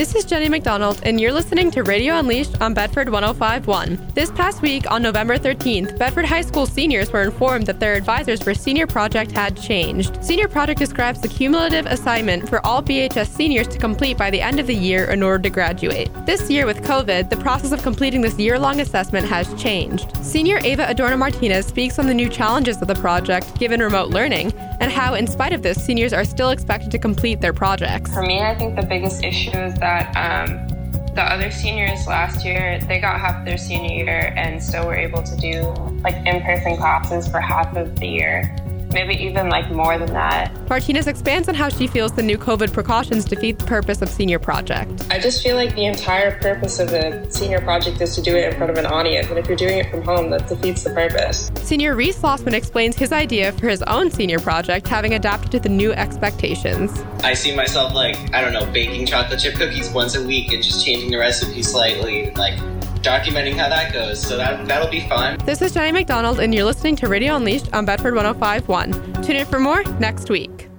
This is Jenny McDonald, and you're listening to Radio Unleashed on Bedford 1051. This past week, on November 13th, Bedford High School seniors were informed that their advisors for Senior Project had changed. Senior Project describes the cumulative assignment for all BHS seniors to complete by the end of the year in order to graduate. This year, with COVID, the process of completing this year long assessment has changed. Senior Ava Adorno Martinez speaks on the new challenges of the project given remote learning and how, in spite of this, seniors are still expected to complete their projects. For me, I think the biggest issue is that um, the other seniors last year, they got half their senior year and still were able to do like in person classes for half of the year maybe even like more than that. Martinez expands on how she feels the new COVID precautions defeat the purpose of Senior Project. I just feel like the entire purpose of a senior project is to do it in front of an audience, and if you're doing it from home, that defeats the purpose. Senior Reese Lossman explains his idea for his own senior project, having adapted to the new expectations. I see myself like, I don't know, baking chocolate chip cookies once a week and just changing the recipe slightly, like documenting how that goes. So that, that'll be fun. This is Jenny McDonald, and you're listening to Radio Unleashed on Bedford 1051. Tune in for more next week.